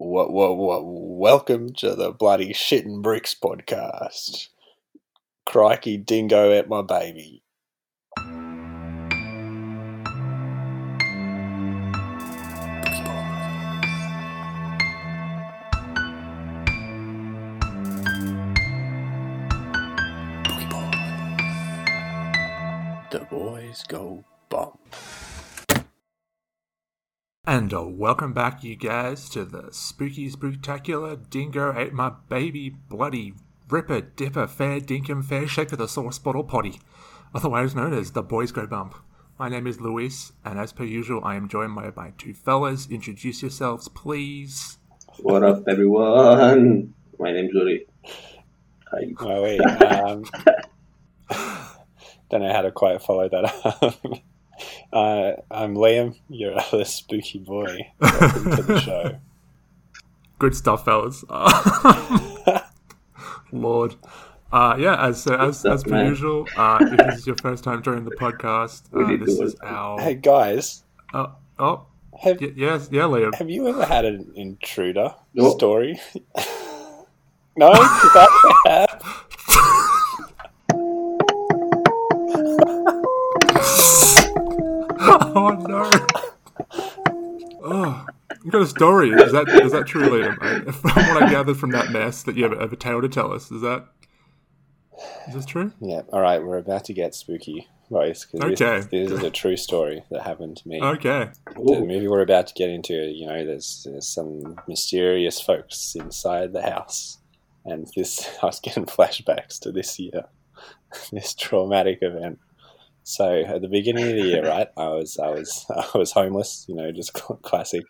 What, what, what, welcome to the bloody shit and bricks podcast. Crikey dingo at my baby. The boys go bump. And uh, welcome back, you guys, to the spooky, spectacular Dingo Ate My Baby Bloody Ripper Dipper Fair Dinkum Fair Shake of the Sauce Bottle Potty, otherwise known as the Boys Go Bump. My name is Luis, and as per usual, I am joined by my two fellas. Introduce yourselves, please. What up, everyone? My name's Uri. Hi. Oh, wait. Um, don't know how to quite follow that up. Uh, I'm Liam, your other spooky boy. Welcome to the show. Good stuff, fellas. Lord. Uh, yeah, as uh, as, stuff, as per man. usual, uh, if this is your first time joining the podcast, uh, this is our. Hey, guys, Uh, oh, have, y- yes, yeah, Liam. have you ever had an intruder No. story? no? That oh no! Oh, you got a story? Is that is that true, Liam? From what I gathered from that mess, that you have, have a tale to tell us. Is that is this true? Yeah, all right, we're about to get spooky, boys, because Okay. this, this is a true story that happened to me. Okay. The Ooh, movie we're about to get into, you know, there's, there's some mysterious folks inside the house, and this I was getting flashbacks to this year, this traumatic event. So at the beginning of the year, right, I was I was I was homeless, you know, just classic.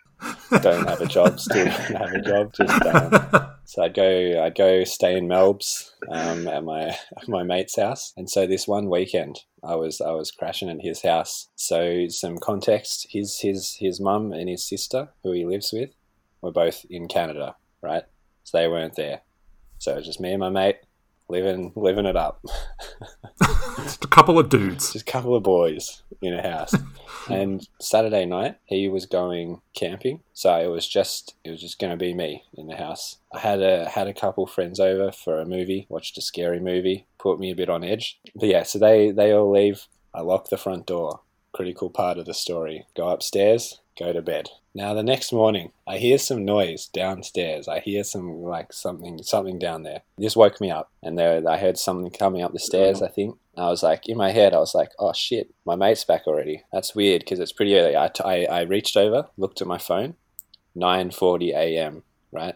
Don't have a job, still don't have a job, just um, so I'd go, I'd go stay in Melbs um, at my at my mate's house, and so this one weekend, I was I was crashing at his house. So some context: his his his mum and his sister, who he lives with, were both in Canada, right? So they weren't there. So it was just me and my mate living living it up. Just a couple of dudes. just a couple of boys in a house. and Saturday night, he was going camping, so it was just it was just going to be me in the house. I had a had a couple friends over for a movie, watched a scary movie, put me a bit on edge. But yeah, so they they all leave. I lock the front door. Critical part of the story. Go upstairs, go to bed. Now the next morning, I hear some noise downstairs. I hear some like something something down there. This woke me up, and there I heard something coming up the stairs. I think. I was like, in my head, I was like, oh shit, my mate's back already. That's weird because it's pretty early. I, t- I, I reached over, looked at my phone, 9:40 a.m. Right,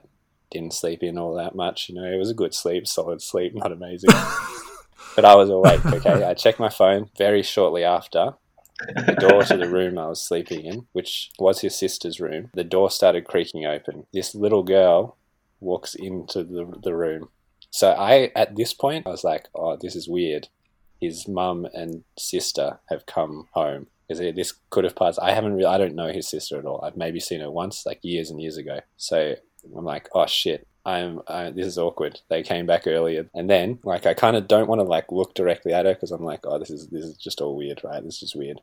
didn't sleep in all that much. You know, it was a good sleep, solid sleep, not amazing. but I was awake. Okay, I checked my phone very shortly after. The door to the room I was sleeping in, which was his sister's room, the door started creaking open. This little girl walks into the, the room. So I, at this point, I was like, oh, this is weird. His mum and sister have come home. Because this could have passed. I haven't really, I don't know his sister at all. I've maybe seen her once, like years and years ago. So I'm like, oh shit, I'm, I, this is awkward. They came back earlier. And then, like, I kind of don't want to, like, look directly at her because I'm like, oh, this is, this is just all weird, right? This is just weird.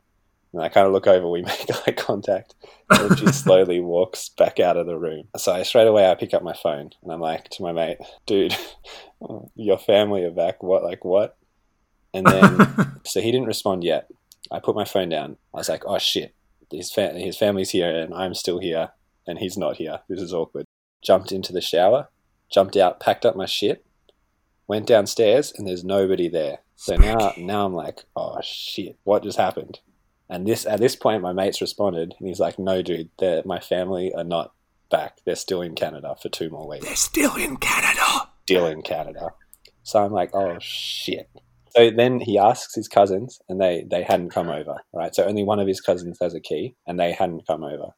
And I kind of look over, we make eye contact, and she slowly walks back out of the room. So I, straight away, I pick up my phone and I'm like to my mate, dude, your family are back. What, like, what? And then, so he didn't respond yet. I put my phone down. I was like, oh shit, his, fa- his family's here and I'm still here and he's not here. This is awkward. Jumped into the shower, jumped out, packed up my shit, went downstairs, and there's nobody there. So now, now I'm like, oh shit, what just happened? And this at this point, my mates responded, and he's like, "No, dude, my family are not back. They're still in Canada for two more weeks. They're still in Canada. Still in Canada." So I'm like, "Oh shit." So then he asks his cousins, and they they hadn't come over. Right, so only one of his cousins has a key, and they hadn't come over.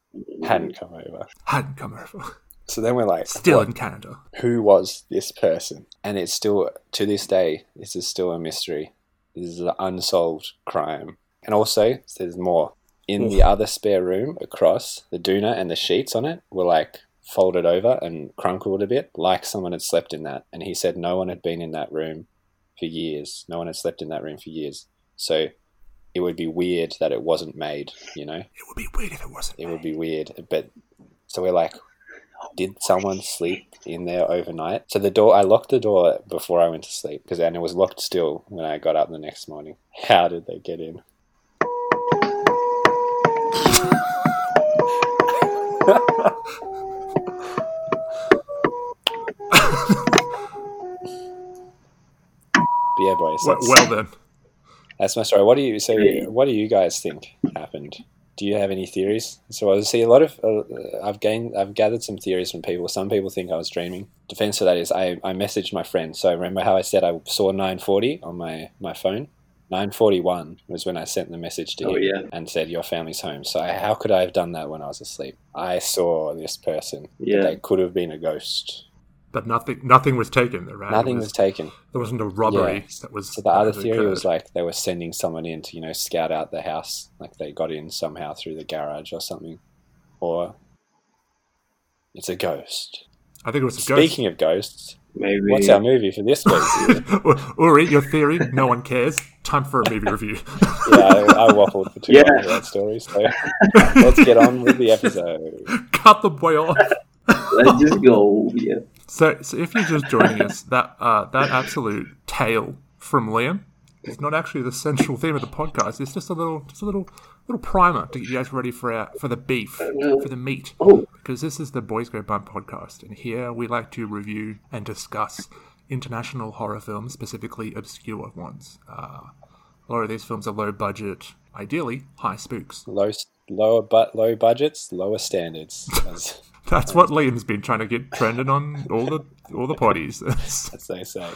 Hadn't come over. Hadn't come over. So then we're like, Still "What? in Canada. who was this person? And it's still, to this day, this is still a mystery. This is an unsolved crime. And also, there's more. In the other spare room across, the doona and the sheets on it were like folded over and crunkled a bit, like someone had slept in that. And he said no one had been in that room for years. No one had slept in that room for years. So it would be weird that it wasn't made, you know? It would be weird if it wasn't. It would be weird. But so we're like, did someone sleep in there overnight? So the door, I locked the door before I went to sleep because and it was locked still when I got up the next morning. How did they get in? But yeah, boys. Well, That's, well then, that's my story. What do you so? What do you guys think happened? Do you have any theories? So I see a lot of. Uh, I've gained. I've gathered some theories from people. Some people think I was dreaming. Defense for that is I, I messaged my friend. So remember how I said I saw 940 on my my phone. 941 was when I sent the message to Oh, him yeah. and said your family's home. So I, how could I have done that when I was asleep? I saw this person. Yeah. They could have been a ghost. But nothing nothing was taken. Right? Nothing It was taken. There wasn't a robbery Yeah. that was. So the other that had theory was like they were sending someone in to, you know, scout out the house. Like they got in somehow through the garage or something. Or it's a ghost. I think it was a ghost. Speaking of ghosts, Maybe. what's our uh, movie for this week? Uri, your theory, no one cares. Time for a movie review. yeah, I, I waffled for too Yeah. long with that story. So let's get on with the episode. Cut the boy off. Let's just go. Yeah. So, so if you're just joining us, that uh, that absolute tale from Liam is not actually the central theme of the podcast. It's just a little, just a little, little primer to get you guys ready for our, for the beef, for the meat. Oh, Because this is the Boys Go Bump podcast, and here we like to review and discuss international horror films, specifically obscure ones. Uh, a lot of these films are low budget, ideally high spooks. Low, lower, but low budgets, lower standards, That's what Liam's been trying to get trending on all the all the potties. as they say.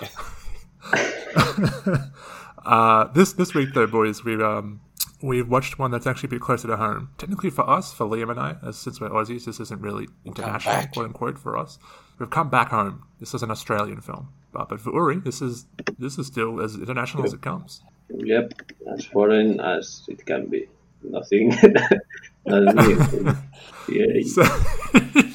Uh, this this week though, boys, we've um we've watched one that's actually a bit closer to home. Technically for us, for Liam and I, as since we're Aussies, this isn't really international, quote unquote, for us. We've come back home. This is an Australian film, but but for Uri, this is this is still as international as it comes. yep. As foreign as it can be. Nothing. Nothing. yeah. So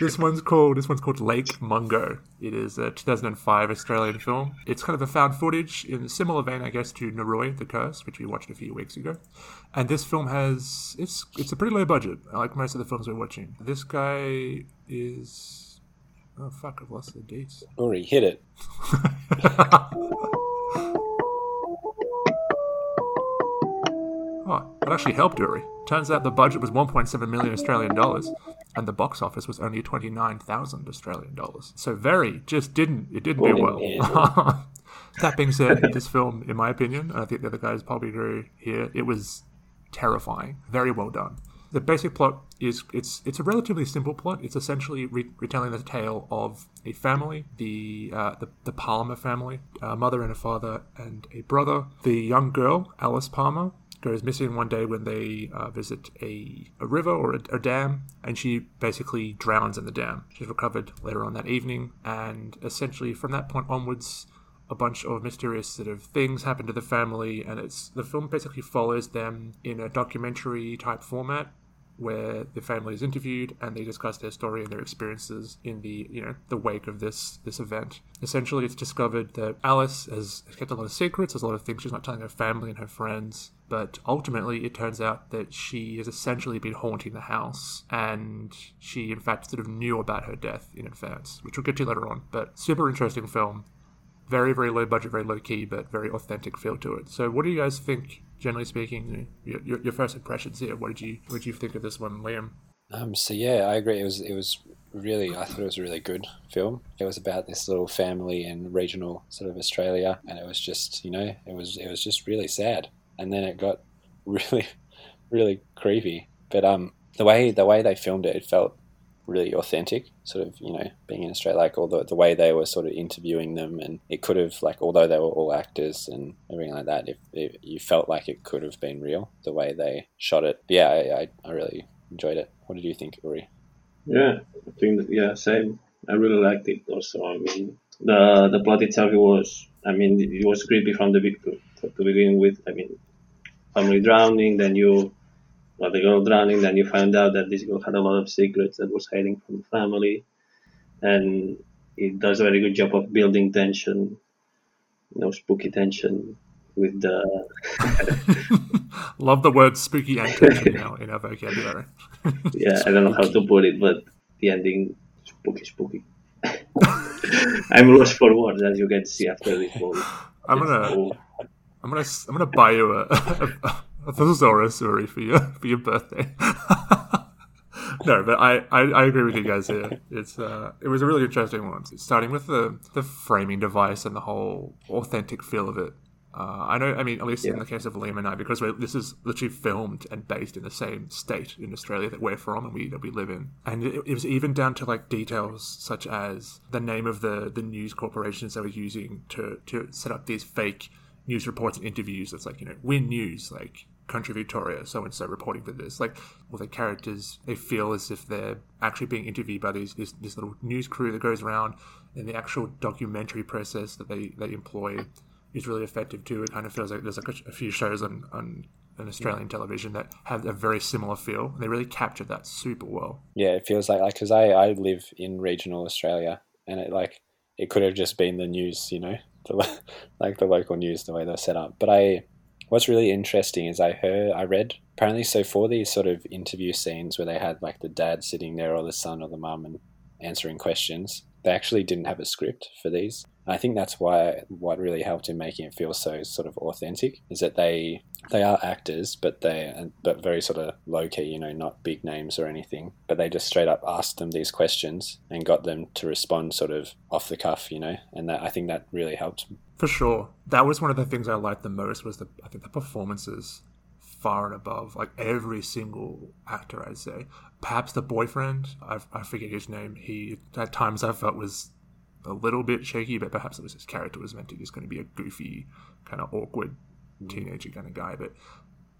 this one's called this one's called Lake Mungo. It is a 2005 Australian film. It's kind of a found footage in a similar vein, I guess, to Noroi the Curse, which we watched a few weeks ago. And this film has it's it's a pretty low budget, like most of the films we're watching. This guy is oh fuck, I've lost the dates. Uri, hit it. Oh, that actually helped Uri. Turns out the budget was 1.7 million Australian dollars, and the box office was only 29,000 Australian dollars. So very just didn't it didn't do well. that being said, this film, in my opinion, and I think the other guys probably agree here, it was terrifying. Very well done. The basic plot is it's it's a relatively simple plot. It's essentially re- retelling the tale of a family, the uh, the, the Palmer family, a mother and a father and a brother. The young girl, Alice Palmer, goes missing one day when they uh, visit a, a river or a, a dam, and she basically drowns in the dam. She's recovered later on that evening, and essentially from that point onwards, a bunch of mysterious sort of things happen to the family, and it's the film basically follows them in a documentary type format where the family is interviewed and they discuss their story and their experiences in the you know the wake of this this event. Essentially, it's discovered that Alice has kept a lot of secrets. There's a lot of things she's not telling her family and her friends. But ultimately, it turns out that she has essentially been haunting the house, and she, in fact, sort of knew about her death in advance, which we'll get to later on. But super interesting film very very low budget, very low key, but very authentic feel to it. So, what do you guys think, generally speaking? Your, your, your first impressions here. What did you what did you think of this one, Liam? Um, so yeah, I agree. It was it was really I thought it was a really good film. It was about this little family in regional sort of Australia, and it was just you know it was it was just really sad. And then it got really really creepy. But um, the way the way they filmed it, it felt really authentic. Sort of you know being in Australia, like all the the way they were sort of interviewing them, and it could have like although they were all actors and everything like that, if, if you felt like it could have been real the way they shot it. But yeah, I, I, I really enjoyed it. What did you think, Uri? Yeah, I think yeah, same. I really liked it also. I mean, the the plot itself it was, I mean, it was creepy from the to begin with. I mean, family drowning, then you, well, the girl drowning, then you find out that this girl had a lot of secrets that was hiding from the family, and it does a very good job of building tension, you know, spooky tension with the Love the word spooky and tension now in our vocabulary. yeah, I don't know how to put it, but the ending spooky, spooky. I'm lost for words, as you can see after this movie. I'm gonna, I'm gonna, I'm gonna buy you a, a, a thesaurus for your for your birthday. no, but I, I, I, agree with you guys here. It's uh, it was a really interesting one. Starting with the the framing device and the whole authentic feel of it. Uh, I know. I mean, at least yeah. in the case of Liam and I, because this is literally filmed and based in the same state in Australia that we're from and we that we live in, and it, it was even down to like details such as the name of the the news corporations they were using to to set up these fake news reports and interviews. It's like you know, Win News, like country Victoria, so and so reporting for this. Like, all the characters, they feel as if they're actually being interviewed by these this, this little news crew that goes around, and the actual documentary process that they they employ is really effective too. It kind of feels like there's like a, a few shows on on an Australian television that have a very similar feel. They really captured that super well. Yeah, it feels like like because I I live in regional Australia, and it like it could have just been the news, you know, the, like the local news the way they're set up. But I what's really interesting is I heard, I read apparently. So for these sort of interview scenes where they had like the dad sitting there or the son or the mum and answering questions, they actually didn't have a script for these. And I think that's why what really helped in making it feel so sort of authentic is that they they are actors, but they but very sort of low key, you know, not big names or anything. But they just straight up asked them these questions and got them to respond sort of off the cuff, you know. And that I think that really helped. For sure, that was one of the things I liked the most was the I think the performances far and above like every single actor I'd say. Perhaps the boyfriend, I, I forget his name. He at times I felt was a little bit shaky, but perhaps it was his character was meant to just going to be a goofy, kind of awkward teenager kind of guy. But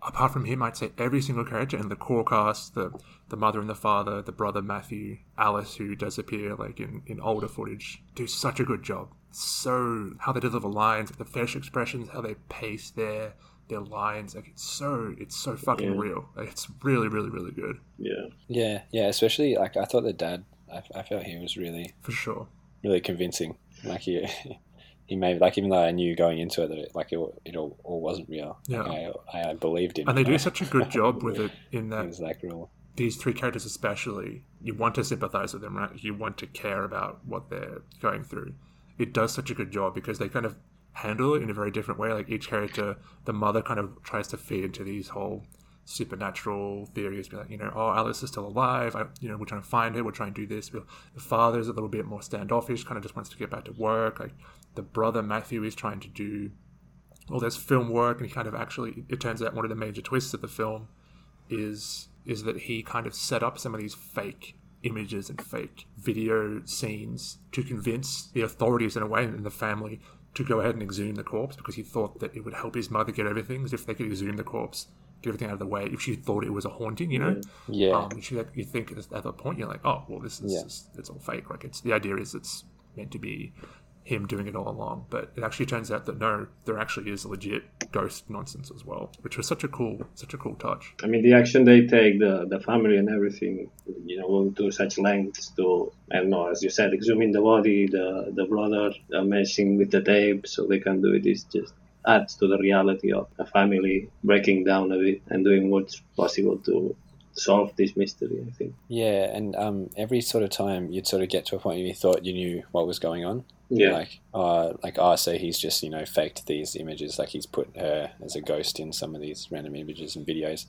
apart from him, I'd say every single character in the core cast, the the mother and the father, the brother Matthew, Alice, who does appear like in, in older footage, do such a good job. So how they deliver lines, the facial expressions, how they pace their their lines, like it's so it's so fucking yeah. real. Like, it's really, really, really good. Yeah. Yeah, yeah. Especially like I thought the dad, I, I felt he was really for sure really convincing. Like he, he made like even though I knew going into it that it, like it, it all, all wasn't real. Yeah, like, I, I believed in. And they do such a good job with it in that. Like real. These three characters, especially, you want to sympathize with them, right? You want to care about what they're going through. It does such a good job because they kind of handle it in a very different way. Like each character, the mother kind of tries to feed into these whole supernatural theories, be like, you know, oh, Alice is still alive. I, you know, we're trying to find her. We're trying to do this. The father's a little bit more standoffish, kind of just wants to get back to work. Like the brother Matthew is trying to do all this film work, and he kind of actually. It turns out one of the major twists of the film is is that he kind of set up some of these fake images and fake video scenes to convince the authorities in a way and the family to go ahead and exhume the corpse because he thought that it would help his mother get everything if they could exhume the corpse get everything out of the way if she thought it was a haunting, you know? Yeah. Um, she, you think at that point, you're like, oh, well, this is, yeah. it's all fake. Like, it's the idea is it's meant to be him doing it all along. But it actually turns out that no, there actually is legit ghost nonsense as well, which was such a cool, such a cool touch. I mean, the action they take, the the family and everything, you know, going to such lengths to, I don't know, as you said, exhuming the body, the the brother uh, messing with the tape so they can do it is just adds to the reality of a family breaking down a bit and doing what's possible to solve this mystery. I think. Yeah, and um, every sort of time you'd sort of get to a point where you thought you knew what was going on. Yeah. Like, uh, like oh, so he's just you know faked these images, like he's put her as a ghost in some of these random images and videos,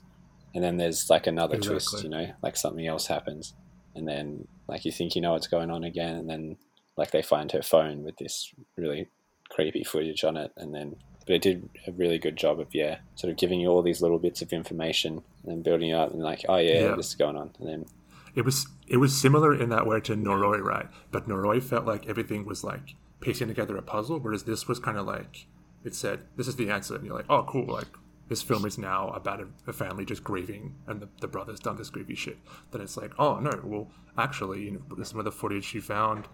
and then there's like another exactly. twist, you know, like something else happens, and then like you think you know what's going on again, and then like they find her phone with this really creepy footage on it, and then but it did a really good job of yeah, sort of giving you all these little bits of information and building you up and like, oh yeah, yeah. this is going on, and then it was it was similar in that way to Noroi, right? But Noroi felt like everything was like piecing together a puzzle, whereas this was kind of like it said, "This is the answer," and you're like, "Oh, cool!" Like this film is now about a, a family just grieving, and the, the brother's done this grievy shit. Then it's like, "Oh no, well, actually, you know, some of the footage you found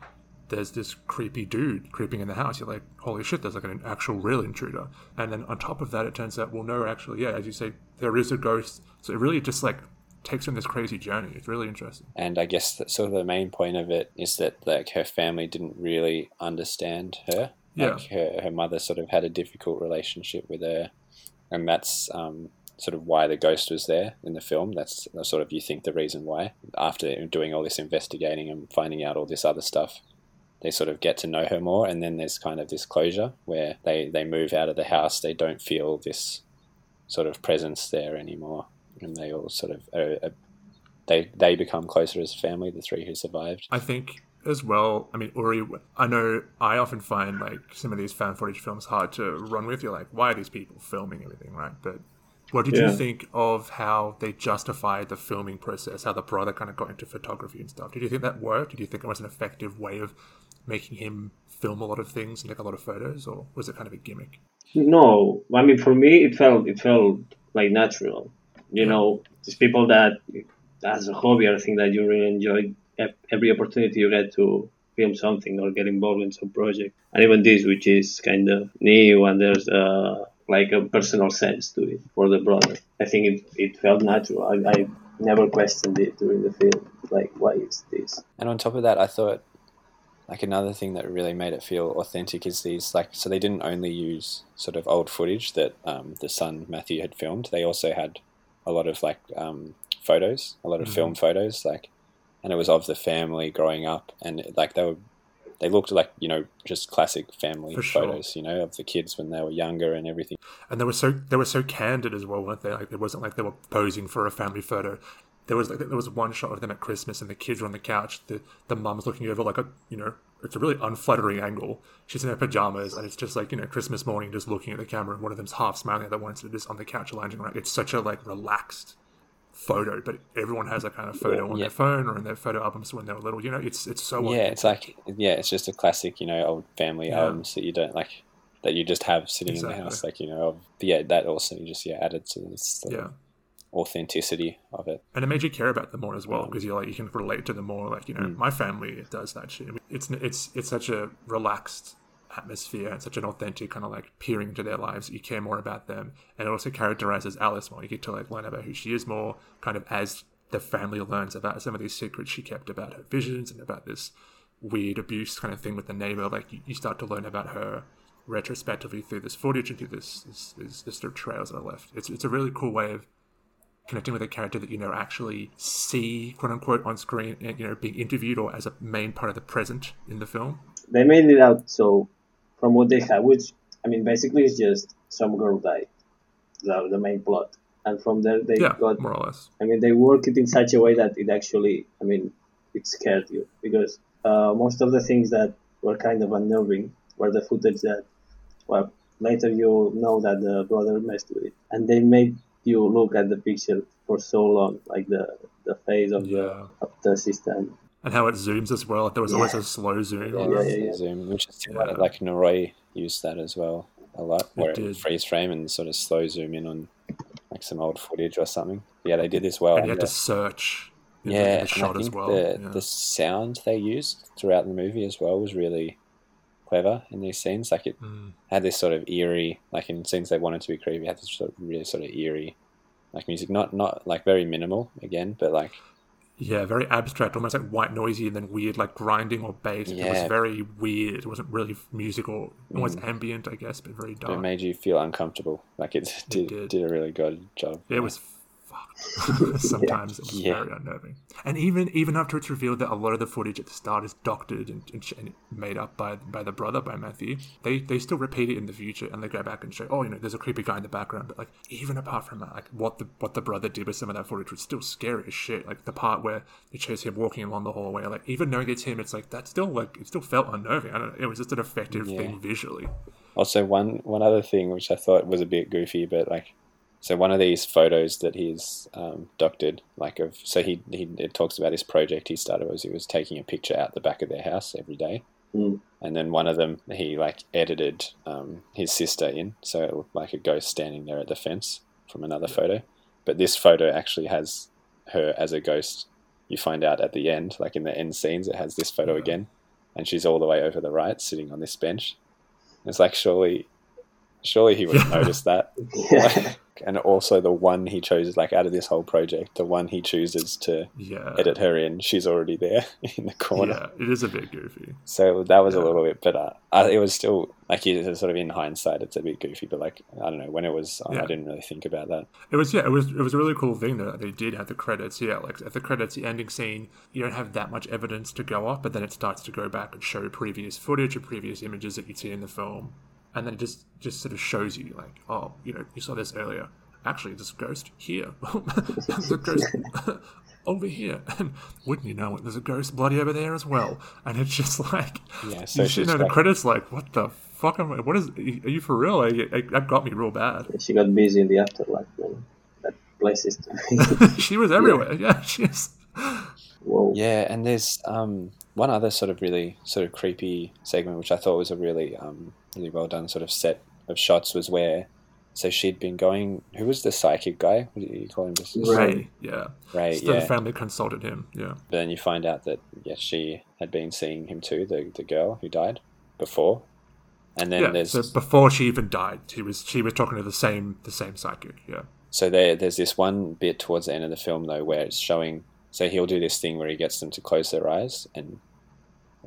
there's this creepy dude creeping in the house. You're like, holy shit, there's like an actual real intruder. And then on top of that, it turns out, well, no, actually, yeah, as you say, there is a ghost. So it really just like takes on this crazy journey. It's really interesting. And I guess that sort of the main point of it is that like her family didn't really understand her. Yeah. Her, her mother sort of had a difficult relationship with her. And that's, um, sort of why the ghost was there in the film. That's sort of you think the reason why. After doing all this investigating and finding out all this other stuff, they sort of get to know her more, and then there's kind of this closure where they they move out of the house. They don't feel this sort of presence there anymore, and they all sort of are, are, they they become closer as family. The three who survived. I think as well. I mean, Uri. I know I often find like some of these found footage films hard to run with. You're like, why are these people filming everything, right? But what did Yeah. you think of how they justified the filming process? How the brother kind of got into photography and stuff. Did you think that worked? Did you think it was an effective way of making him film a lot of things and take a lot of photos, or was it kind of a gimmick? No, I mean for me it felt it felt like natural. You Yeah. know, these people that as a hobby, I think that you really enjoy every opportunity you get to film something or get involved in some project, and even this, which is kind of new and there's uh, like a personal sense to it for the brother. I think it, it felt natural. I, I never questioned it during the film. Like, why is this? And on top of that, I thought like another thing that really made it feel authentic is these like so they didn't only use sort of old footage that um, the son Matthew had filmed. They also had a lot of like um, photos, a lot of Mhm. film photos, like, and it was of the family growing up, and like they were. They looked like you know just classic family For sure. photos, you know, of the kids when they were younger and everything. and they were so they were so candid as well, weren't they? Like it wasn't like they were posing for a family photo. There was like there was one shot of them at Christmas, and the kids were on the couch. The the mum's looking over like a you know it's a really unflattering angle. She's in her pajamas, and it's just like you know Christmas morning, just looking at the camera, and one of them's half smiling, at the other one's just on the couch lounging around. It's such a like relaxed photo, but everyone has a kind of photo on Yeah. their phone or in their photo albums when they were little. You know, it's it's so yeah, it's like yeah, it's just a classic, you know, old family Yeah. albums that you don't like that you just have sitting in the house, like you know. Of, yeah, that also just yeah added to this yeah. Authenticity of it. and it made you care about them more as well because you're like you can relate to them more. Like you know, Mm. my family does that shit. I mean, it's it's it's such a relaxed atmosphere and such an authentic kind of like peering into their lives. You care more about them, and it also characterizes Alice more. You get to like learn about who she is more, kind of as the family learns about some of these secrets she kept about her visions and about this weird abuse kind of thing with the neighbor. Like you, you start to learn about her retrospectively through this footage and through this this, this, this sort of trails that are left. It's it's a really cool way of connecting with a character that you know actually see quote unquote on screen and you know being interviewed or as a main part of the present in the film? They made it out so from what they have, which I mean basically it's just some girl died, the, the main plot, and from there they yeah got. more or less. I mean they work it in such a way that it actually, I mean, it scared you. Because uh, most of the things that were kind of unnerving were the footage that, well, later you know that the brother messed with it, and they made you look at the picture for so long, like the the face of the of the system. and how it zooms as well there was always a slow zoom Yeah, yeah, yeah, yeah. Zoom, which is Yeah. like Noroi used that as well a lot, where it, did. freeze frame and sort of slow zoom in on like some old footage or something. Yeah, they did this well. and you and had the- to search in the- yeah, the and shot I as think well the yeah. the sound they used throughout the movie as well was really clever in these scenes. Like it Mm. had this sort of eerie, like in scenes they wanted to be creepy, had this sort of really sort of eerie, like music. Not not like very minimal again, but like yeah very abstract almost like white noisy and then weird like grinding or bass Yeah. it was very weird it wasn't really musical almost Mm. ambient i guess but very dark. it made you feel uncomfortable. Like it did did. did. a really good job. It was fucked. Sometimes it was Yeah. very unnerving. And even even after it's revealed that a lot of the footage at the start is doctored and, and, and made up by by the brother by Matthew, they they still repeat it in the future and they go back and show, oh, you know, there's a creepy guy in the background. But like even apart from that, like what the what the brother did with some of that footage was still scary as shit. Like the part where it shows him walking along the hallway, like even knowing it's him, it's like that still like it still felt unnerving. I don't know. It was just an effective Yeah. thing visually. Also, one one other thing which I thought was a bit goofy, but like, so one of these photos that he's um, doctored, like of, so he he it talks about his project he started was he was taking a picture out the back of their house every day, Mm. and then one of them he like edited um, his sister in, so it looked like a ghost standing there at the fence from another photo, but this photo actually has her as a ghost. You find out at the end, like in the end scenes, it has this photo Yeah. again, and she's all the way over the right, sitting on this bench. It's like surely surely he would have noticed that. Yeah. and also the one he chooses, like out of this whole project, the one he chooses to Yeah. edit her in, she's already there in the corner. Yeah, it is a bit goofy. So that was a little bit, but uh, it was still like you sort of in hindsight, it's a bit goofy. But like I don't know, when it was on, Yeah. I didn't really think about that. It was yeah, it was it was a really cool thing though that they did have the credits. Yeah, like at the credits, the ending scene, you don't have that much evidence to go off, but then it starts to go back and show previous footage or previous images that you see in the film, and then it just just sort of shows you like, oh, you know, you saw this earlier. Actually, there's a ghost here. there's a ghost over here, and wouldn't you know it? There's a ghost bloody over there as well. And it's just like, Yeah, so you should know the credits like, what the fuck am I? What is? Are you for real? Like, it, that got me real bad. she got busy in the afterlife, man. That place is. she was everywhere. Yeah, she's. Whoa. Yeah, and there's um, one other sort of really sort of creepy segment, which I thought was a really um, really well done sort of set of shots, was where so she'd been going. Who was the psychic guy? What do you call him? Just Ray, yeah. Ray, So yeah. the family consulted him, yeah. But then you find out that yes, she had been seeing him too, the the girl who died before. And then yeah, there's so before she even died, she was she was talking to the same the same psychic, yeah. So there, there's this one bit towards the end of the film though where it's showing. So he'll do this thing where he gets them to close their eyes, and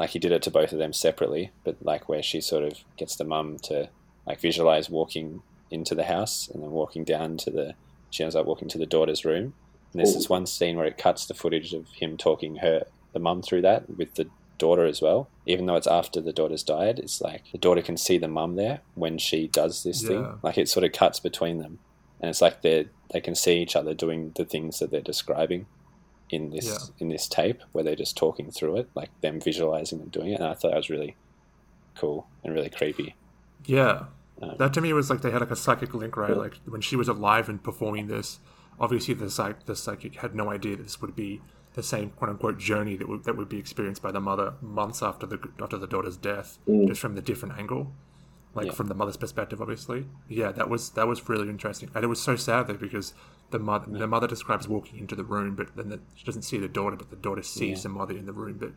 like he did it to both of them separately, but like where she sort of gets the mum to like visualize walking into the house and then walking down to the. She ends up walking to the daughter's room, and there's this one scene where it cuts the footage of him talking her the mum through that with the daughter as well. Even though it's after the daughter's died, it's like the daughter can see the mum there when she does this Yeah. thing. Like it sort of cuts between them and it's like they they can see each other doing the things that they're describing in this Yeah. in this tape where they're just talking through it like them visualizing and doing it and i thought that was really cool and really creepy Yeah. Um, that to me was like they had like a psychic link, right? Like when she was alive and performing this, obviously the psych the psychic had no idea that this would be the same quote unquote journey that would that would be experienced by the mother months after the after the daughter's death, Mm. just from the different angle. Like Yeah. from the mother's perspective, obviously. Yeah, that was that was really interesting, and it was so sad though because the mother the mother describes walking into the room, but then the, she doesn't see the daughter, but the daughter sees Yeah. the mother in the room, but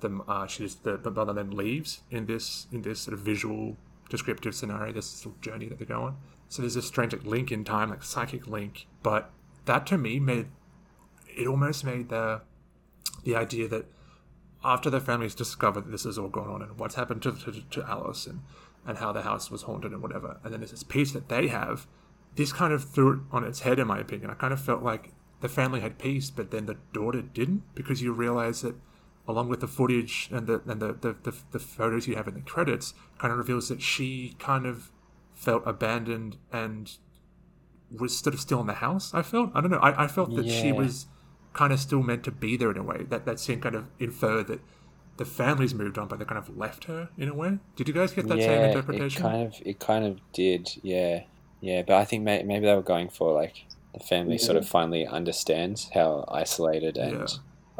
the uh, she just the, the mother then leaves in this in this sort of visual descriptive scenario, this journey that they go on. So there's this strange like link in time, like psychic link, but that to me made it almost made the the idea that after the families discovered that this has all gone on and what's happened to, to, to Alice and, and how the house was haunted and whatever, and then there's this piece that they have, this kind of threw it on its head, in my opinion. I kind of felt like the family had peace, but then the daughter didn't, because you realize that along with the footage and the and the, the, the, the photos you have in the credits, kind of reveals that she kind of felt abandoned and was sort of still in the house. I felt I don't know. I, I felt that she was kind of still meant to be there in a way. That that scene kind of inferred that the family's moved on, but they kind of left her in a way. Did you guys get that same yeah it interpretation? kind of it kind of did yeah yeah but i think may, maybe they were going for like the family sort of finally understands how isolated and Yeah.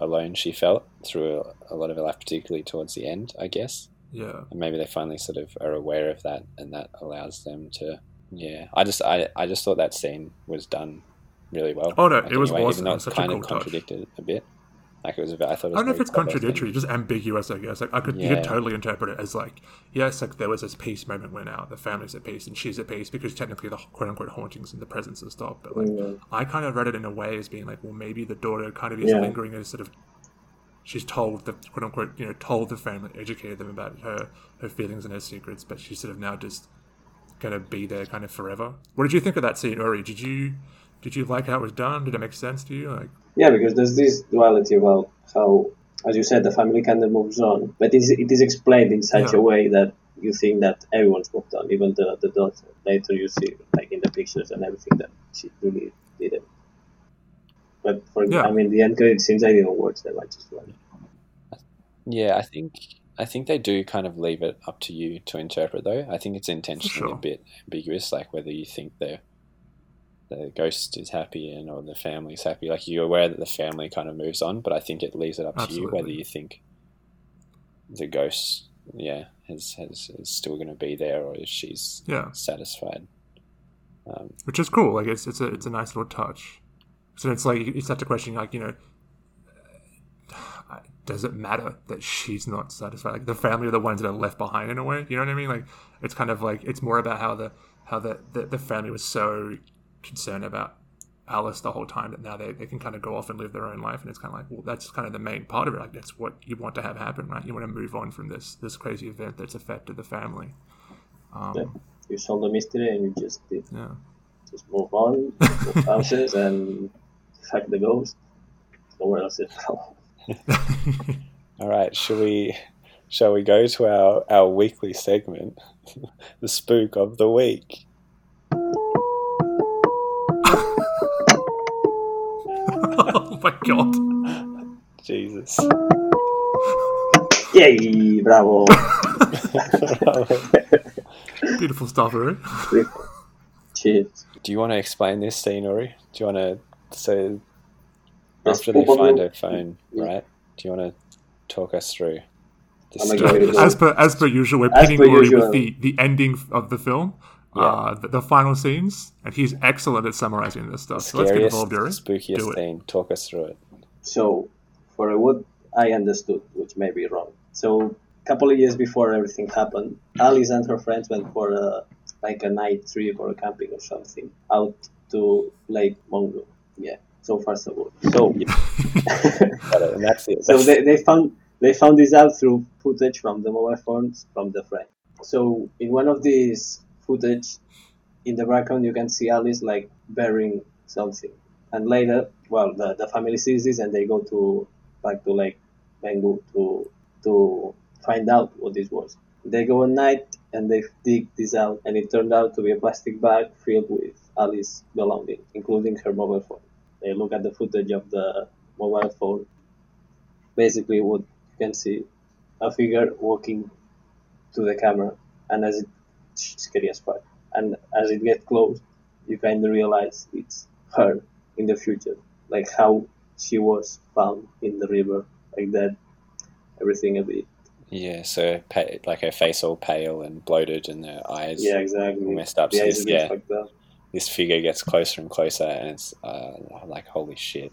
alone she felt through a, a lot of her life particularly towards the end i guess. Yeah, and maybe they finally sort of are aware of that and that allows them to yeah. I just i, I just thought that scene was done really well Oh, no, it was anyway, awesome. even though It it was such a kind cool of contradicted it a bit like it was i thought it I don't know if it's contradictory, just ambiguous. I guess like I could you could totally interpret it as like yes, like there was this peace moment when now the family's at peace and she's at peace because technically the quote unquote hauntings and the presence has stopped. But like Mm. I kind of read it in a way as being like, well, maybe the daughter kind of is Yeah. lingering as sort of she's told the quote unquote you know told the family, educated them about her her feelings and her secrets, but she's sort of now just gonna be there kind of forever. What did you think of that scene, Uri? Did you did you like how it was done? Did it make sense to you? Like Yeah, because there's this duality about how, as you said, the family kind of moves on, but it is, it is explained in such Yeah. a way that you think that everyone's moved on, even the, the daughter. Later you see, like in the pictures and everything, that she really didn't. But for Yeah. I mean, the end credit scenes, I didn't watch them. I just like, Yeah, I think I think they do kind of leave it up to you to interpret though. I think it's intentionally sure. a bit ambiguous, like whether you think the the ghost is happy and or the family's happy. Like you're aware that the family kind of moves on, but I think it leaves it up to you whether you think the ghost, yeah, has, has is still going to be there or if she's yeah. satisfied. Um, which is cool. Like it's it's a it's a nice little touch. So it's like you start to question like you know, does it matter that she's not satisfied? Like the family are the ones that are left behind in a way. You know what I mean? Like it's kind of like it's more about how the how the the, the family was so concerned about Alice the whole time that now they, they can kind of go off and live their own life and it's kind of like well that's kind of the main part of it like that's what you want to have happen right you want to move on from this this crazy event that's affected the family um, Yeah. You solve the mystery and you just did. yeah just move on, move houses, and fuck the ghost. Nowhere else is All right, shall we? Shall we go to our, our weekly segment, the spook of the week? Jesus. Yay! Bravo! beautiful stuff Uri. Cheers. Do you want to explain this scene, Uri? Do you want to? So after they find her phone, right? Do you want to talk us through? The I'm gonna story? give it a as per as per usual we're As pinning per Uri usual. with the the ending of the film uh, the, the final scenes and he's excellent at summarizing this stuff so let's get Scariest, involved Uri. spookiest Do it. scene. Talk us through it. So, for what I understood, which may be wrong. So, a couple of years before everything happened, Alice and her friends went for a like a night trip or a camping or something out to Lake Mungo. Yeah. So far so good. So, Got it, and that's it. so they, they found they found this out through footage from the mobile phones from the friend. So in one of these footage, in the background you can see Alice like burying something, and later, well, the, the family sees this and they go to back to Lake Mungo to to find out what this was. They go at night and they dig this out, and it turned out to be a plastic bag filled with Alice's belongings, including her mobile phone. They look at the footage of the mobile phone. Basically, what you can see a figure walking to the camera, and as it scary as fuck. And as it gets close, you kind of realize it's her in the future, like how she was found in the river, like that. Everything a bit. yeah, so pa- like her face all pale and bloated, and her eyes Yeah, exactly. messed up. The So this, yeah, this figure gets closer and closer, and it's uh, like holy shit.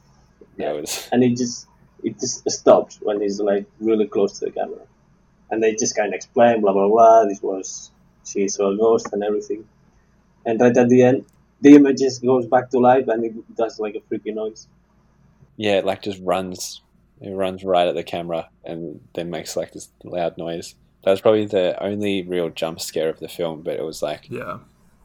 Yeah. Was and it just it just stops when he's like really close to the camera, and they just kind of explain blah blah blah. This was she saw a ghost and everything, and right at the end, the image just goes back to life and it does like a freaky noise. Yeah, it like just runs. It runs right at the camera and then makes like this loud noise. That was probably the only real jump scare of the film, but it was like yeah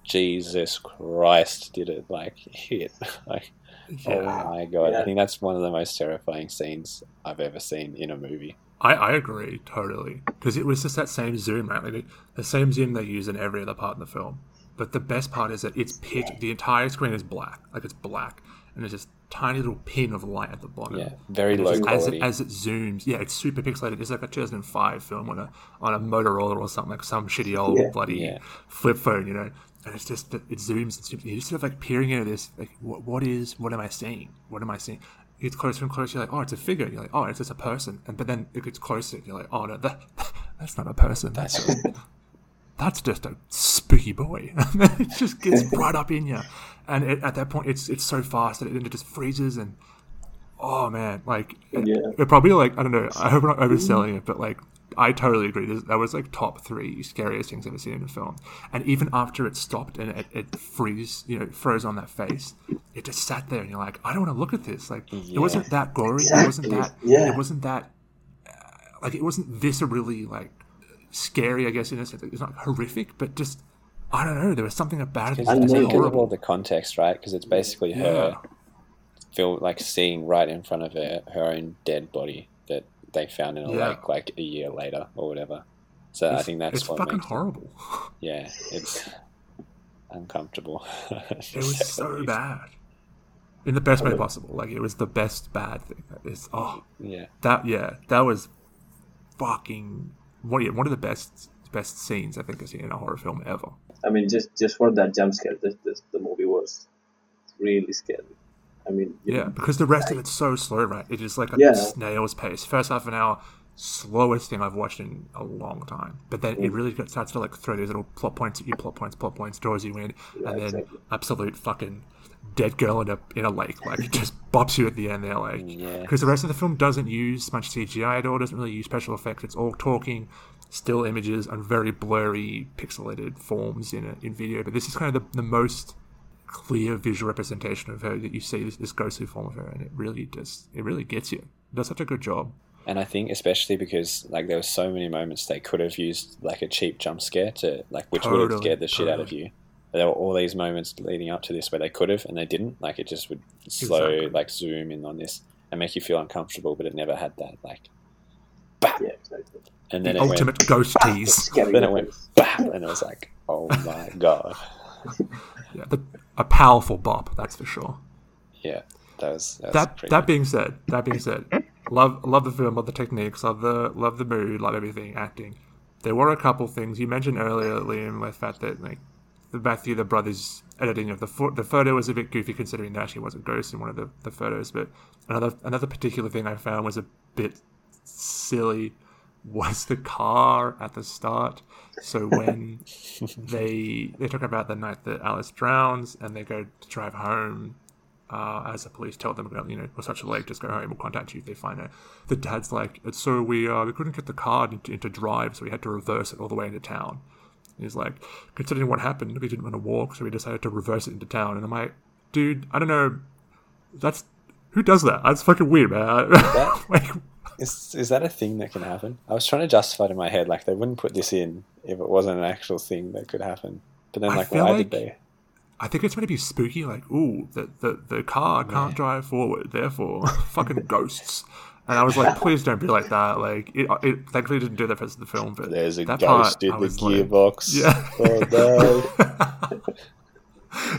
Jesus Christ, did it like hit? Like oh yeah oh my god! Yeah. I think that's one of the most terrifying scenes I've ever seen in a movie. I, I agree totally because it was just that same zoom, right? Like the, the same zoom they use in every other part in the film. But the best part is that it's pitch. The entire screen is black, like it's black, and there's this tiny little pin of light at the bottom. Yeah, very low it's just- as it, as it zooms, yeah, it's super pixelated. It's like a 2005 film on a on a Motorola or something, like some shitty old Yeah. bloody Yeah. flip phone, you know. And it's just it zooms and zooms. You're just sort of like peering into this, like what, what is what am I seeing? What am I seeing? It gets closer and closer. You're like, oh, it's a figure. You're like, oh, it's just a person. And but then it gets closer. You're like, oh no, that that's not a person. That's that's just a spooky boy. it just gets right up in you. And it, at that point, it's it's so fast that it, it just freezes and oh man, like it, Yeah. it probably like I don't know. I hope I'm not overselling it, but like I totally agree. That was like top three scariest things I've ever seen in a film. And even after it stopped and it, it freeze, you know, froze on that face, it just sat there, and you're like, I don't want to look at this. Like it wasn't that gory. It wasn't that. Yeah. It wasn't that. Uh, like it wasn't viscerally like scary. I guess in a sense, it's not horrific, but just. I don't know. There was something about it. Because that And was they- because of all horrible. the context, right? Because it's basically her feel like seeing right in front of her her own dead body that they found in a Yeah. lake like a year later or whatever. So I think that's it's what fucking it- horrible. yeah, it's uncomfortable. It was so bad. In the best way possible. Like it was the best bad thing. It's oh Yeah, that yeah, that was fucking one yeah, one of the best best scenes I think I've seen in a horror film ever. I mean, just just for that jump scare, the, the, the movie was really scary. I mean, Yeah, know, because the rest of it's so slow, right? It is like a Yeah. snail's pace. First half an hour, slowest thing I've watched in a long time. But then Mm. it really starts to like throw these little plot points at you, plot points, plot points, draws you in, Yeah, and then exactly. absolute fucking dead girl in a in a lake. Like it just bops you at the end there, like Yeah. because the rest of the film doesn't use much CGI at all. Doesn't really use special effects. It's all talking, still images, and very blurry, pixelated forms in a, in video. But this is kind of the, the most clear visual representation of her that you see this, this ghostly form of her, and it really just it really gets you. It does such a good job. And I think especially because like there were so many moments they could have used like a cheap jump scare to like which would have scared the shit out of you. But there were all these moments leading up to this where they could have and they didn't. Like it just would slow Exactly. like zoom in on this and make you feel uncomfortable, but it never had that like Yeah, exactly. and then the it ultimate ghost tease. Then it went face. bap, and it was like, oh my god. Yeah, the, a powerful bop, that's for sure. Yeah. That was that, was that that being said, that being said, love love the film, love the techniques, love the love the mood, love everything, acting. There were a couple things you mentioned earlier, Liam, with the fact that like the Matthew the brothers editing of the pho- the photo was a bit goofy considering there actually was a ghost in one of the, the photos. But another another particular thing I found was a bit silly was the car at the start. So when they they talk about the night that Alice drowns and they go to drive home uh, as the police tell them you know, we're such a lake, just go home, we'll contact you if they find it. The dad's like, so we uh, we couldn't get the car into, into drive, so we had to reverse it all the way into town. And he's like, considering what happened, we didn't want to walk, so we decided to reverse it into town. And I'm like, dude, I don't know, that's who does that? That's fucking weird, man. like, Is is that a thing that can happen? I was trying to justify it in my head, like they wouldn't put this in if it wasn't an actual thing that could happen. But then, like, why like- did they? I think it's meant to be spooky, like, ooh, the the, the car can't drive forward, therefore, fucking ghosts. And I was like, please don't be like that. Like, it, it thankfully didn't do that for the film, but There's a that ghost part, in I the was like- gearbox. Yeah. Oh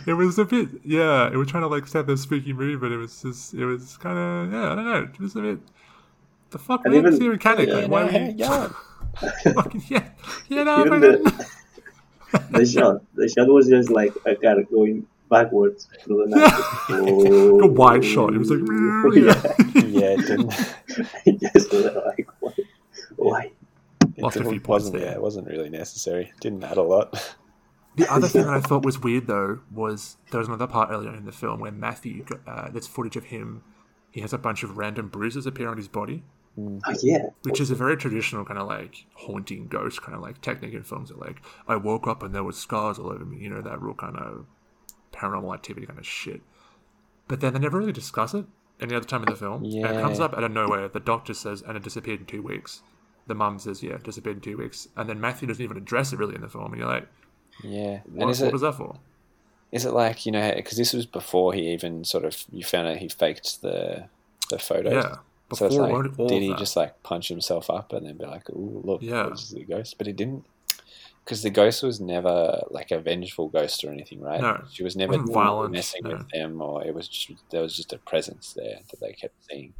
it was a bit, yeah, it was trying to like set the spooky mood, but it was just, it was kind of, yeah, I don't know, it was a bit. The fuck, And man, even- it's your mechanic. yeah, like, why no, are hang you, on. fucking, yeah, yeah, no, Even man. the, the shot, the shot was just like a car going backwards through the night. Oh, a wide shot. It was like, yeah. yeah, it didn't. just like why? why? It Lost a few points wasn't, there. Yeah, it wasn't really necessary. Didn't add a lot. The other thing that I thought was weird though was there was another part earlier in the film where Matthew, uh, there's footage of him. He has a bunch of random bruises appear on his body, Mm. Oh yeah, which is a very traditional kind of like haunting ghost kind of like technique in films. That like I woke up and there was scars all over me, you know that real kind of paranormal activity kind of shit. But then they never really discuss it any other time in the film. And it comes up out of nowhere. The doctor says, and it disappeared in two weeks. The mum says, yeah, it disappeared in two weeks. And then Matthew doesn't even address it really in the film. And you're like, Yeah, what, and is what it was that for? is it like you know because this was before he even sort of you found out he faked the the photos. Yeah. So it's like, did he that. just like punch himself up and then be like, "Ooh, look, Yeah. this is the ghost"? But he didn't, because the ghost was never like a vengeful ghost or anything, right? No, she was never violent, messing no. with them, or it was just there was just a presence there that they kept seeing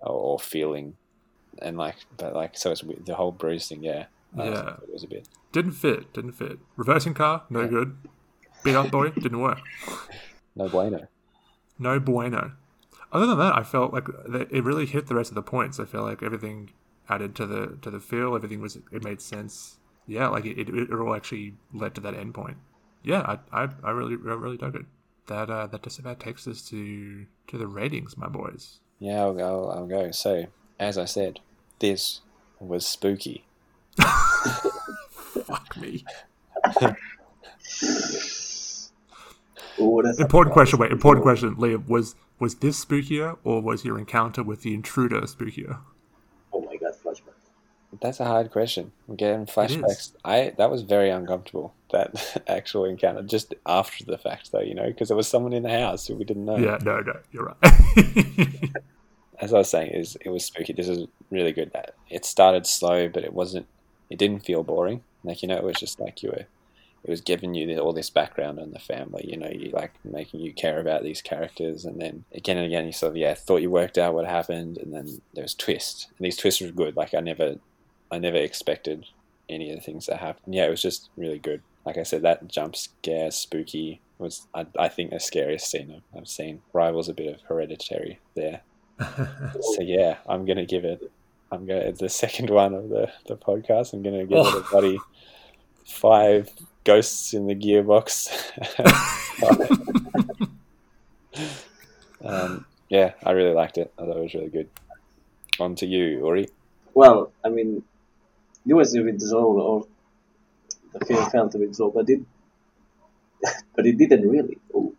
or, or feeling, and like, but like, so it's the whole bruise thing, yeah, Yeah. thought it was a bit. Didn't fit. Didn't fit. Reversing car, no good. Beat up boy, didn't work. No bueno. No bueno. Other than that, I felt like it really hit the rest of the points. I feel like everything added to the to the feel. Everything was it made sense. Yeah, like it, it, it all actually led to that end point. Yeah, I, I, I really I really dug it. That uh, that just about takes us to to the ratings, my boys. Yeah, I'll go. I'll go. So, as I said, this was spooky. Fuck me. Oh, that's a Important question. Wait, important question, Liam. Was was this spookier or was your encounter with the intruder spookier? Oh my god, flashback. That's a hard question. We're getting flashbacks. I that was very uncomfortable. That actual encounter, just after the fact, though, you know, because there was someone in the house who we didn't know. Yeah, no, no, you're right. As I was saying, it was, it was spooky. This is really good. That it started slow, but it wasn't. It didn't feel boring. Like you know, it was just like you were. It was giving you all this background on the family. You know, you like making you care about these characters, and then again and again, you sort of yeah thought you worked out what happened, and then there was twists, and these twists were good. Like I never, I never expected any of the things that happened. Yeah, it was just really good. Like I said, that jump scare, spooky was I, I think the scariest scene I've, I've seen. Rivals a bit of hereditary there. So yeah, I'm gonna give it. I'm gonna it's the second one of the the podcast. I'm gonna give it a oh. bloody five ghosts in the gearbox. Um, yeah, I really liked it. I thought it was really good. On to you, Uri. Well, I mean, it was a bit slow, or the film felt a bit slow, but it, but it didn't really. Oh.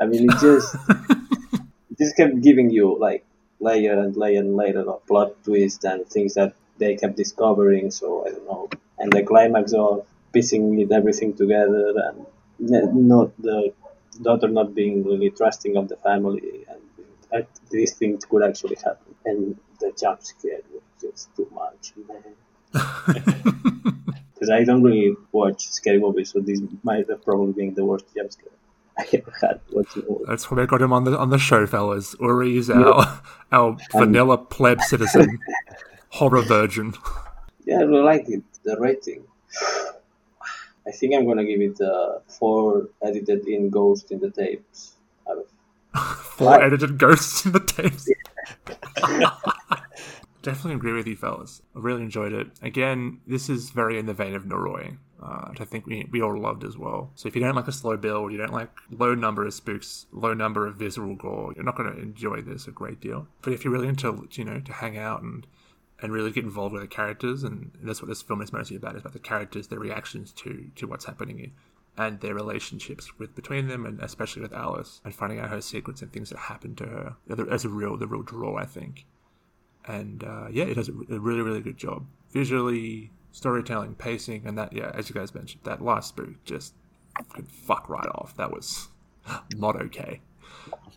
I mean, it just, it just kept giving you like layer and layer and layer of plot twists and things that they kept discovering. So I don't know, and the climax of piecing it everything together and not the daughter not being really trusting of the family and these things could actually happen. And the jump scare was just too much, man. Because I don't really watch scary movies, so this might have probably been the worst jump scare I ever had watching. That's why we got him on the on the show, fellas. Uri is our our vanilla pleb citizen, horror virgin. Yeah, I really liked it. The rating. I think I'm gonna give it a four edited in ghost in the tapes Four edited ghosts in the tapes. Definitely agree with you, fellas. I really enjoyed it. Again, this is very in the vein of Noroi, uh, which I think we, we all loved as well. So if you don't like a slow build, you don't like low number of spooks, low number of visceral gore, you're not going to enjoy this a great deal. But if you're really into, you know, to hang out and and really get involved with the characters, and that's what this film is mostly about, is about the characters, their reactions to to what's happening and their relationships with between them, and especially with Alice, and finding out her secrets and things that happened to her. As a real, the real draw, I think. And uh, yeah, it does a, a really, really good job visually, storytelling, pacing, and that. Yeah, as you guys mentioned, that last spook just could fuck right off. That was not okay.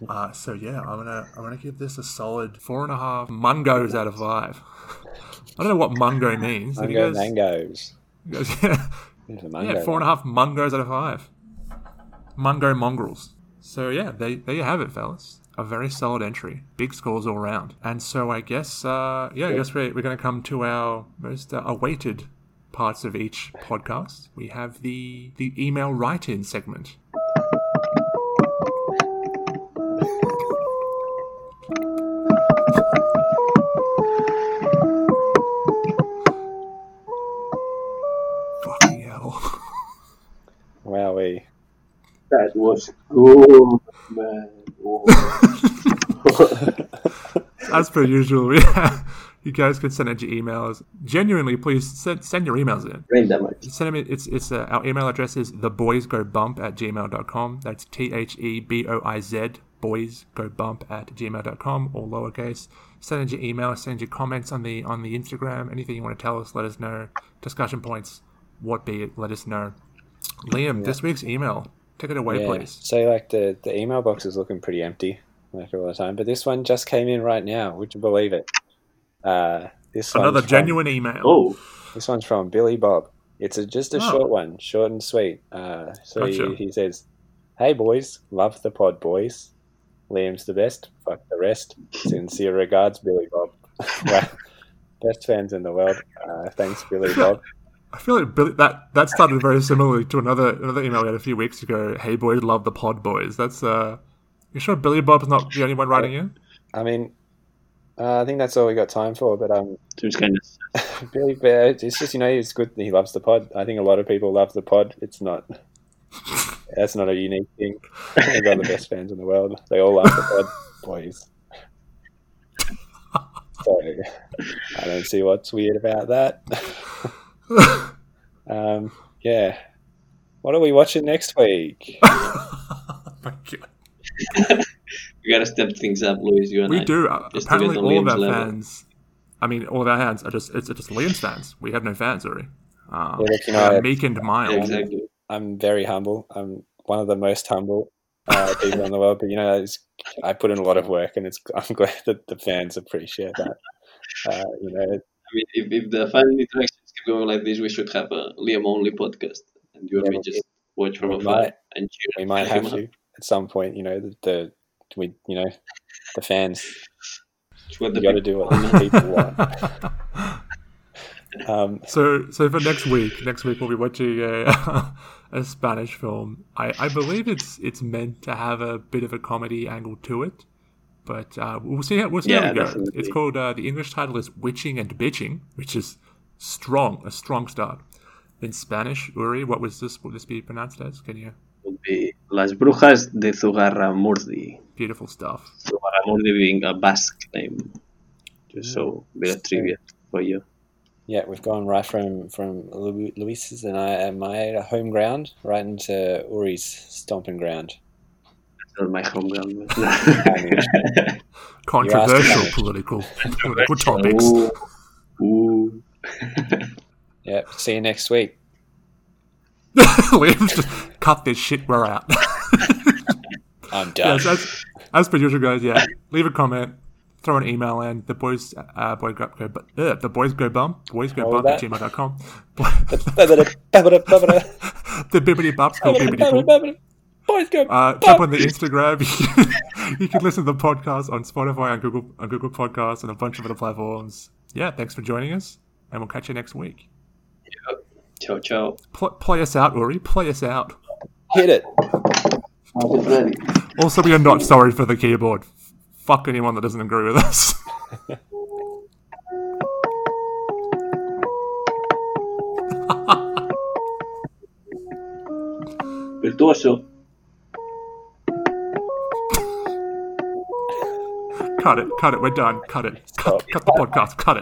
Uh, so yeah, I'm gonna I'm gonna give this a solid four and a half mungos out of five. I don't know what mungo means. You Mango mangoes. guys- yeah. Yeah, four and a half mungos out of five. Mungo mongrels. So yeah, they, there you have it, fellas. A very solid entry. Big scores all round. And so I guess, uh, yeah, I guess we're, we're going to come to our most uh, awaited parts of each podcast. We have the the email write-in segment. That was good, man. As per usual, yeah. You guys can send in your emails. Genuinely, please send, send your emails in. Damage. Send them. in- It's it's uh, our email address is theboysgobump at gmail.com. That's T H E B O I Z boys go bump at gmail.com all lowercase. Send in your email. Send your comments on the on the Instagram. Anything you want to tell us, let us know. Discussion points, what be it, let us know. Liam, this week's email. Take it away, Yeah. please. So like the, the email box is looking pretty empty like all the time, but this one just came in right now. Would you believe it? Uh, this Another one's from- genuine email. Oh, This one's from Billy Bob. It's a, just a Oh. short one, short and sweet. Uh, so Gotcha. he, he says, "Hey boys, love the pod, boys. Liam's the best. Fuck the rest. Sincere regards, Billy Bob. Best fans in the world. Uh, thanks, Billy Bob. I feel like Billy, that that started very similarly to another another email we had a few weeks ago. Hey boys, love the pod boys. That's uh, you sure Billy Bob's not the only one writing in? I mean, uh, I think that's all we got time for. But um, seems kind of. Billy Bear, it's just you know it's good. He loves the pod. I think a lot of people love the pod. It's not. That's not a unique thing. They've got the best fans in the world. They all love the pod, boys. So I don't see what's weird about that. um, yeah. What are we watching next week? Oh my God. We gotta step things up, Luis. You and We I. do. Just apparently, get on all of our level. fans. I mean, all of our fans are just it's just Liam's fans. We have no fans, already. Uh, Yeah, look, you know, uh, meek and mild. Yeah, exactly. I'm very humble. I'm one of the most humble uh, people in the world. But you know, it's, I put in a lot of work, and it's I'm glad that the fans appreciate that. Uh, you know, I mean, if, if the fan interactions keep going like this, we should have a Liam only podcast, and you and Yeah, me just watch from we afar might- and cheer. we might have up. to at some point. You know, the, the we you know the fans It's what the you got to do what the people want. Um, So, so for next week, next week we'll be watching a, a Spanish film. I, I believe it's it's meant to have a bit of a comedy angle to it, but uh, we'll see how we'll see how we go. definitely. It's called uh, the English title is Witching and Bitching, which is strong, a strong start. In Spanish, Uri, what was this? Would this be pronounced as? Can you? would be Las Brujas de Zugarramurdi. Beautiful stuff. So I'm only doing a Basque name. Just so a bit of trivia for you. Yeah, we've gone right from from Luis's and I and my home ground right into Uri's stomping ground. That's not my home ground. Controversial political political topics. Ooh. Ooh. Yeah, see you next week. Liam, just cut this shit. We're out. I'm done. yes, as, as per usual, guys. Yeah, leave a comment, throw an email in. The boys, uh, boy go, go uh, the boys go bump, boys go bump at gmail.com. Boys the bibbity bops go bibbity boop. go. Uh, jump on the Instagram. you can listen to the podcast on Spotify, on Google, on Google Podcasts, and a bunch of other platforms. Yeah, thanks for joining us, and we'll catch you next week. Ciao, ciao. Pl- play us out, Uri. Play us out. Hit it. Also, we are not sorry for the keyboard. Fuck anyone that doesn't agree with us. Virtuoso. cut it. Cut it. We're done. Cut it. Cut, cut the podcast. Cut it.